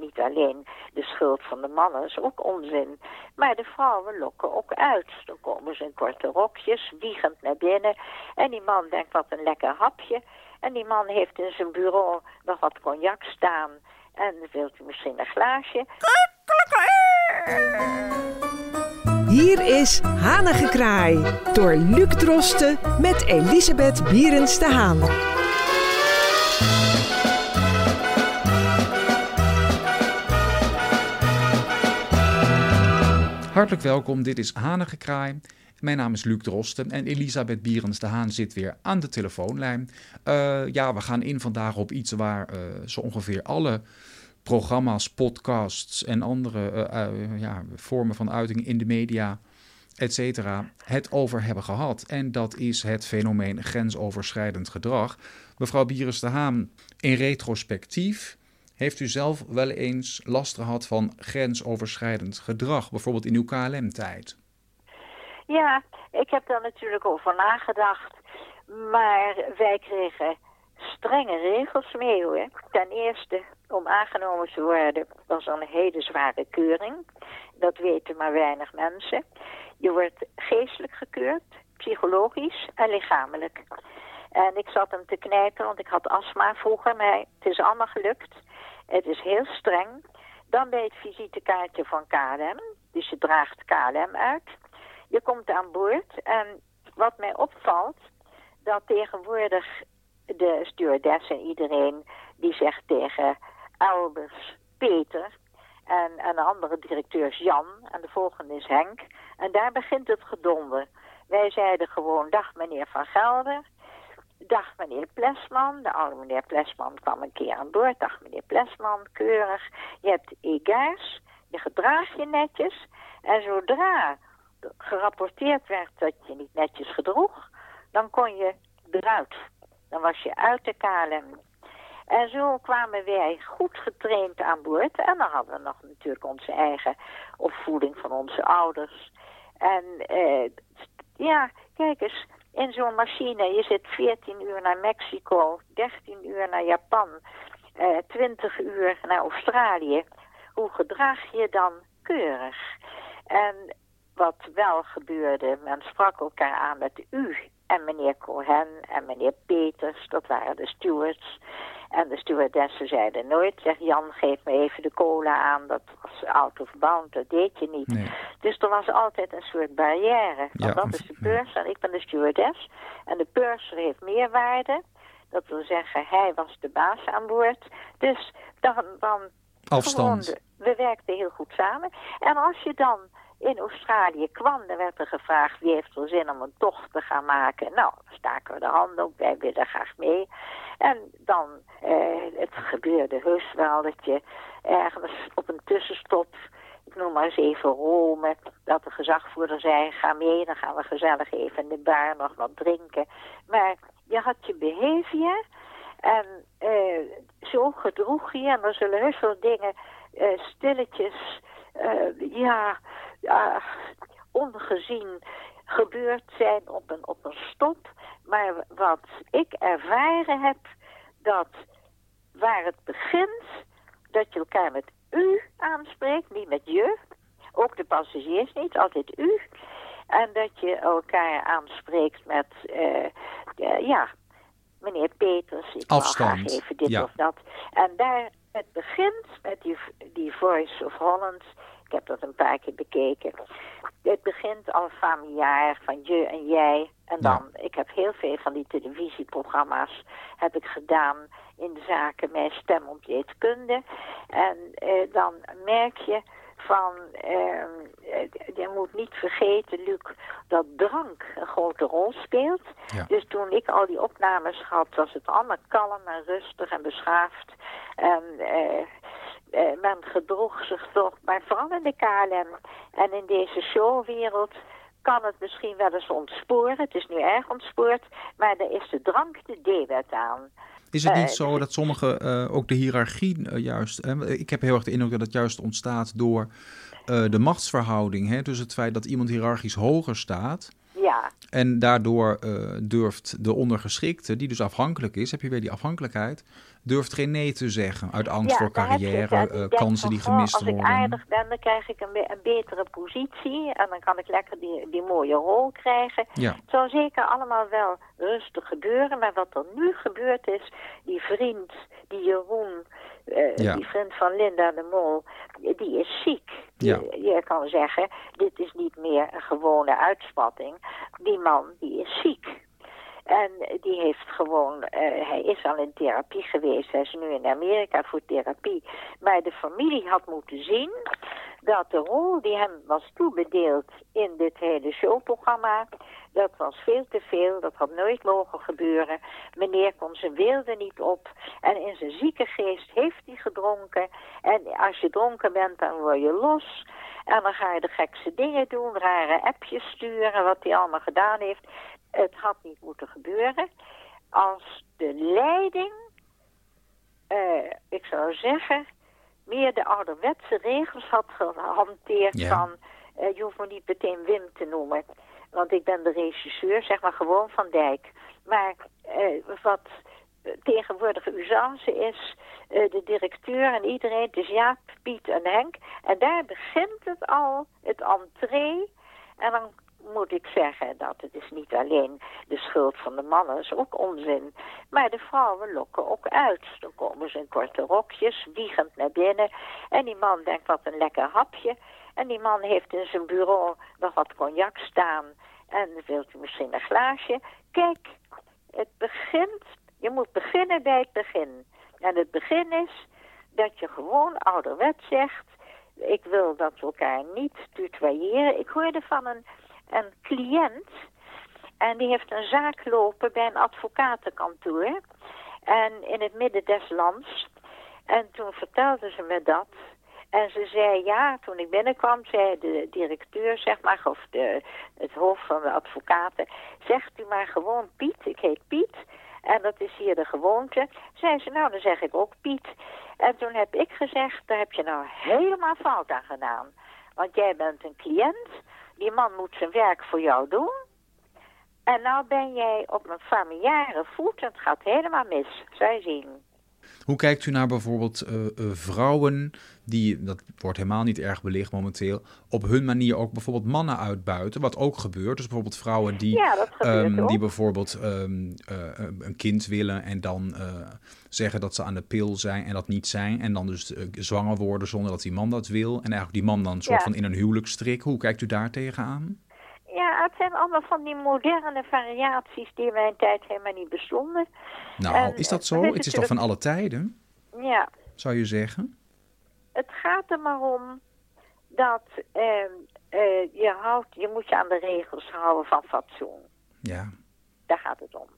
niet alleen de schuld van de mannen, is ook onzin. Maar de vrouwen lokken ook uit. Dan komen ze in korte rokjes, wiegend naar binnen. En die man denkt, wat een lekker hapje. En die man heeft in zijn bureau nog wat cognac staan. En wilt u misschien een glaasje? Hier is Hanengekraai door Luc Drosten met Elisabeth Bierens de Haan. Hartelijk welkom, dit is Hanengekraai. Mijn naam is Luc Drosten en Elisabeth Bierens de Haan zit weer aan de telefoonlijn. Uh, ja, we gaan in vandaag op iets waar uh, zo ongeveer alle programma's, podcasts en andere uh, ja, vormen van uiting in de media, et cetera, het over hebben gehad. En dat is het fenomeen grensoverschrijdend gedrag. Mevrouw Bierens de Haan, in retrospectief heeft u zelf wel eens last gehad van grensoverschrijdend gedrag, bijvoorbeeld in uw KLM-tijd? Ja, ik heb daar natuurlijk over nagedacht. Maar wij kregen strenge regels mee hoor. Ten eerste, om aangenomen te worden, was een hele zware keuring. Dat weten maar weinig mensen. Je wordt geestelijk gekeurd, psychologisch en lichamelijk. En ik zat hem te knijpen, want ik had astma vroeger, maar het is allemaal gelukt. Het is heel streng. Dan bij het visitekaartje van KLM. Dus je draagt KLM uit. Je komt aan boord en wat mij opvalt, dat tegenwoordig de stewardess en iedereen die zegt tegen Albers Peter en, en de andere directeur is Jan en de volgende is Henk. En daar begint het gedonder. Wij zeiden gewoon dag meneer Van Gelder, dag meneer Plesman. De oude meneer Plesman kwam een keer aan boord. Dag meneer Plesman, keurig. Je hebt egaars, je gedraagt je netjes. En zodra gerapporteerd werd dat je niet netjes gedroeg, dan kon je eruit. Dan was je uit de KLM. En zo kwamen wij goed getraind aan boord. En dan hadden we nog natuurlijk onze eigen opvoeding van onze ouders. En eh, ja, kijk eens, in zo'n machine, je zit 14 uur naar Mexico, 13 uur naar Japan, eh, 20 uur naar Australië. Hoe gedraag je dan keurig? En wat wel gebeurde, men sprak elkaar aan met u en meneer Cohen en meneer Peters, dat waren de stewards. En de stewardessen zeiden nooit, zeg Jan, geef me even de cola aan, dat was out of bound, dat deed je niet. Dus er was altijd een soort barrière, want dat is de purser en ik ben de stewardess. En de purser heeft meer waarde, dat wil zeggen, hij was de baas aan boord. Dus dan... dan Afstand. we werkten heel goed samen. En als je dan in Australië kwam, dan werd er gevraagd wie heeft er zin om een tocht te gaan maken. Nou, staken we de handen op, wij willen graag mee. En dan, eh, het gebeurde heus wel dat je ergens op een tussenstop, ik noem maar eens even Rome, dat de gezagvoerder zei, ga mee, dan gaan we gezellig even in de bar nog wat drinken. Maar je had je behavior en eh, zo gedroeg je, en er zullen heus veel dingen uh, stilletjes, uh, ja, ja, ongezien gebeurd zijn op een, op een stop. Maar wat ik ervaren heb, dat waar het begint, dat je elkaar met u aanspreekt, niet met je. Ook de passagiers niet, altijd u. En dat je elkaar aanspreekt met, uh, uh, ja, meneer Peters, ik Afstand. wil even dit ja. of dat. En daar, het begint met die, die Voice of Holland ik heb dat een paar keer bekeken. Het begint al familiair van je en jij. En dan, Ja. ik heb heel veel van die televisieprogramma's heb ik gedaan in de zaken mijn stemontleedkunde. En eh, dan merk je van, eh, je moet niet vergeten, Luc, dat drank een grote rol speelt. Ja. Dus toen ik al die opnames had, was het allemaal kalm en rustig en beschaafd. En eh, eh, men gedroeg zich toch, maar vooral in de KLM en in deze showwereld kan het misschien wel eens ontsporen. Het is nu erg ontspoord, maar er is de drank de D-wet aan. Is het Eh, niet zo dat sommige, eh, ook de hiërarchie eh, juist... hè, ik heb heel erg de indruk dat het juist ontstaat door eh, de machtsverhouding. Hè? Dus het feit dat iemand hiërarchisch hoger staat... Ja. En daardoor durft de ondergeschikte, die dus afhankelijk is, heb je weer die afhankelijkheid, durft geen nee te zeggen uit angst voor carrière, uh, kansen die gemist worden. Als ik aardig ben, dan krijg ik een, een, betere positie en dan kan ik lekker die, die mooie rol krijgen. Ja. Het zou zeker allemaal wel rustig gebeuren, maar wat er nu gebeurd is, die vriend, die Jeroen, uh, Ja. die vriend van Linda de Mol, die is ziek. Die, Ja. Je kan zeggen, dit is niet meer een gewone uitspatting. Die man, die is ziek. En die heeft gewoon, eh, hij is al in therapie geweest. Hij is nu in Amerika voor therapie. Maar de familie had moeten zien dat de rol die hem was toebedeeld in dit hele showprogramma, dat was veel te veel. Dat had nooit mogen gebeuren. Meneer kon zijn wilde niet op. En in zijn zieke geest heeft hij gedronken. En als je dronken bent, dan word je los. En dan ga je de gekste dingen doen, rare appjes sturen, wat hij allemaal gedaan heeft. Het had niet moeten gebeuren. Als de leiding, eh, ik zou zeggen, meer de ouderwetse regels had gehanteerd Ja. van... eh, je hoeft me niet meteen Wim te noemen, want ik ben de regisseur, zeg maar gewoon Van Dijk. Maar eh, wat tegenwoordig usance is, de directeur en iedereen, dus Jaap, Piet en Henk. En daar begint het al, het entree. En dan moet ik zeggen dat het is niet alleen de schuld van de mannen, is ook onzin. Maar de vrouwen lokken ook uit. Dan komen ze in korte rokjes, wiegend naar binnen. En die man denkt, wat een lekker hapje. En die man heeft in zijn bureau nog wat cognac staan. En wilt u misschien een glaasje? Kijk, het begint, je moet beginnen bij het begin. En het begin is dat je gewoon ouderwet zegt... ik wil dat we elkaar niet tutoyeren. Ik hoorde van een, een cliënt... en die heeft een zaak lopen bij een advocatenkantoor... en in het midden des lands. En toen vertelde ze me dat... En ze zei, ja, toen ik binnenkwam, zei de directeur, zeg maar, of de, het hoofd van de advocaten, zegt u maar gewoon Piet, ik heet Piet, en dat is hier de gewoonte. Zei ze, nou, dan zeg ik ook Piet. En toen heb ik gezegd, daar heb je nou helemaal fout aan gedaan. Want jij bent een cliënt, die man moet zijn werk voor jou doen. En nou ben jij op een familiare voet en het gaat helemaal mis, zij zien. Hoe kijkt u naar bijvoorbeeld uh, uh, vrouwen die, dat wordt helemaal niet erg belicht momenteel, op hun manier ook bijvoorbeeld mannen uitbuiten, wat ook gebeurt. Dus bijvoorbeeld vrouwen die, ja, um, die bijvoorbeeld um, uh, een kind willen en dan zeggen dat ze aan de pil zijn en dat niet zijn. En dan dus zwanger worden zonder dat die man dat wil. En eigenlijk die man dan een soort Ja. van in een huwelijk strikt. Hoe kijkt u daar tegenaan? Ja, het zijn allemaal van die moderne variaties die in mijn tijd helemaal niet bestonden. Nou, En, is dat eh, zo? Het is toch van alle tijden, Ja, zou je zeggen? het gaat er maar om dat ehm, eh, je, houdt, je moet je aan de regels houden van fatsoen. Ja. Daar gaat het om.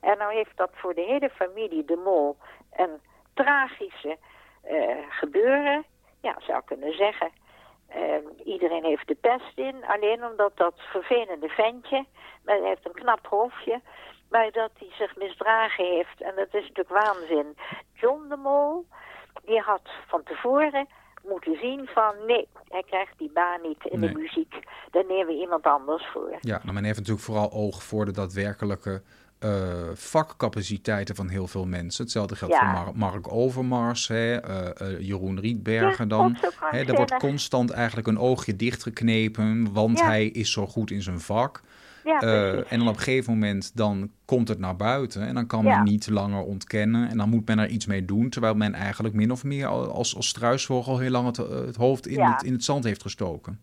En nou heeft dat voor de hele familie de Mol een tragische eh, gebeuren. Ja, zou kunnen zeggen. Ehm, iedereen heeft de pest in, alleen omdat dat vervelende ventje, maar hij heeft een knap hoofdje, maar dat hij zich misdragen heeft. En dat is natuurlijk waanzin. John de Mol, die had van tevoren moeten zien van nee, hij krijgt die baan niet in Nee. de muziek. Daar nemen we iemand anders voor. Ja, maar men heeft natuurlijk vooral oog voor de daadwerkelijke eh, vakcapaciteiten van heel veel mensen. Hetzelfde geldt Ja. voor Mar- Mark Overmars, hè, eh, eh, Jeroen Rietbergen Ja, dan. Hè, er wordt constant eigenlijk een oogje dichtgeknepen, want Ja. hij is zo goed in zijn vak. En dan op een gegeven moment dan komt het naar buiten en dan kan men niet langer ontkennen en dan moet men er iets mee doen, terwijl men eigenlijk min of meer al- als, als struisvogel heel lang het, het hoofd in, het, in het zand heeft gestoken.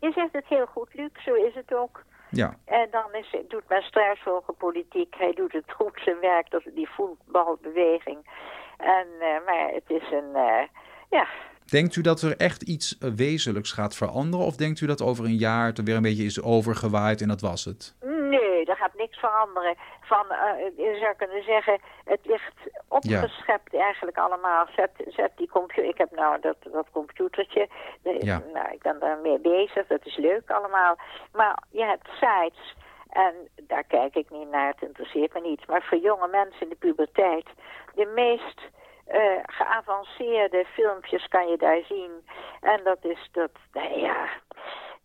Je zegt het heel goed, Luc, zo is het ook. Ja, En dan is, doet men struisvogelpolitiek. Hij doet het goed zijn werk, dat die voetbalbeweging. En, eh, maar het is een, eh, ja, Denkt u dat er echt iets eh, wezenlijks gaat veranderen? Of denkt u dat over een jaar het er weer een beetje is overgewaaid en dat was het? Er gaat niks veranderen. Van, eh, je zou kunnen zeggen, het ligt opgeschept eigenlijk allemaal. Zet, zet die computer, ik heb nou dat, dat computertje, De- Ja. nou, ik ben daar mee bezig, dat is leuk allemaal. Maar je hebt sites en daar kijk ik niet naar, het interesseert me niet. Maar voor jonge mensen in de puberteit, de meest eh, geavanceerde filmpjes kan je daar zien. En dat is dat, nou ja,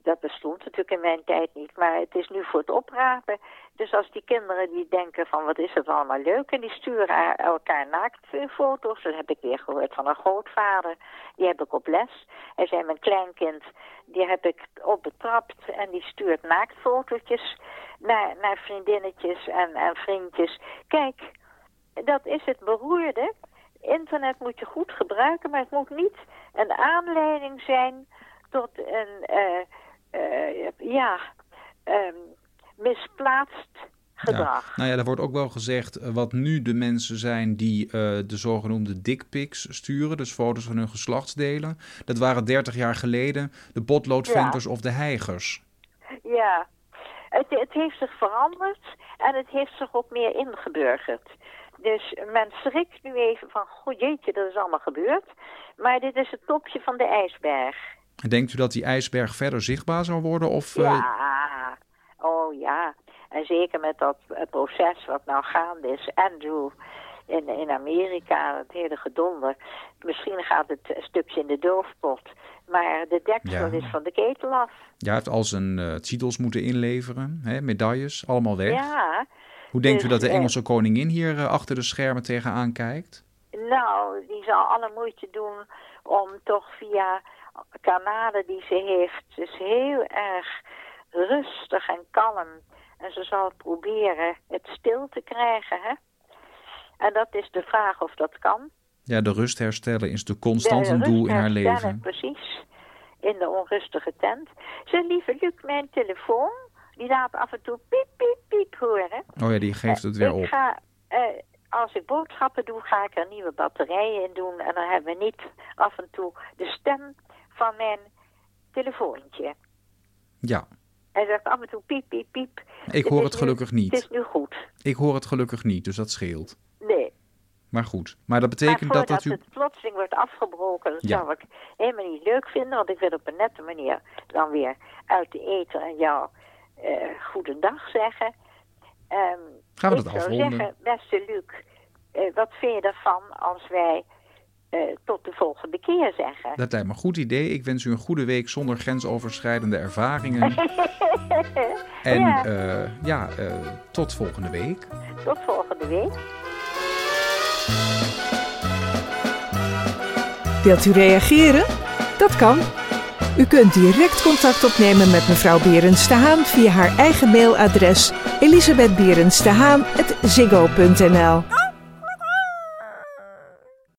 dat bestond natuurlijk in mijn tijd niet, maar het is nu voor het oprapen. Dus als die kinderen die denken van wat is het allemaal leuk en die sturen elkaar naaktfoto's. Dat heb ik weer gehoord van een grootvader. Die heb ik op les. Hij zei mijn kleinkind, die heb ik op betrapt en die stuurt naaktfotootjes naar, naar vriendinnetjes en, en vriendjes. Kijk, dat is het beroerde. Internet moet je goed gebruiken, maar het moet niet een aanleiding zijn tot een, uh, ja, um, misplaatst gedrag. Ja. Nou ja, er wordt ook wel gezegd uh, wat nu de mensen zijn die uh, de zogenoemde dickpics sturen, dus foto's van hun geslachtsdelen. Dat waren 30 jaar geleden de potloodventers ja. of de heigers. Ja, het, het, heeft zich veranderd en het heeft zich ook meer ingeburgerd. Dus men schrikt nu even van, goh jeetje, dat is allemaal gebeurd. Maar dit is het topje van de ijsberg. Denkt u dat die ijsberg verder zichtbaar zal worden? Of, ja, uh... oh ja. En zeker met dat proces wat nou gaande is. Andrew in, in Amerika, het hele gedonder. Misschien gaat het stukje in de doofpot. Maar de deksel ja. is van de ketel af. Ja, heeft al zijn uh, titels moeten inleveren. Hè, medailles, allemaal weg. Ja. Hoe denkt dus, u dat de Engelse uh, koningin hier uh, achter de schermen tegenaan kijkt? Nou, die zal alle moeite doen om toch via kanalen die ze heeft... dus heel erg rustig en kalm... En ze zal proberen het stil te krijgen. Hè? En dat is de vraag of dat kan. Ja, de rust herstellen is de constant een doel in haar leven. Precies, in de onrustige tent. Zeg, lieve Luc, mijn telefoon, die laat af en toe piep, piep, piep horen. Oh ja, die geeft het weer ik op. Ga, uh, als ik boodschappen doe, ga ik er nieuwe batterijen in doen. En dan hebben we niet af en toe de stem van mijn telefoontje. Ja. Hij zegt af en toe piep, piep, piep. Ik hoor het gelukkig nu, niet. Het is nu goed. Ik hoor het gelukkig niet, dus dat scheelt. Nee. Maar goed. Maar dat betekent maar dat dat u... het plotseling wordt afgebroken, dat Ja. zou ik helemaal niet leuk vinden. Want ik wil op een nette manier dan weer uit de eten en jou eh goedendag zeggen. Ehm, Gaan we ik dat zou afronden? zeggen, beste Luc, eh, wat vind je ervan als wij eh, tot de volgende keer zeggen? Dat lijkt me een goed idee. Ik wens u een goede week zonder grensoverschrijdende ervaringen. En Ja. ja, ja eh, tot volgende week. Tot volgende week. Wilt u reageren? Dat kan. U kunt direct contact opnemen met mevrouw Berends de Haan via haar eigen mailadres elisabethberensdehaan.ziggo.nl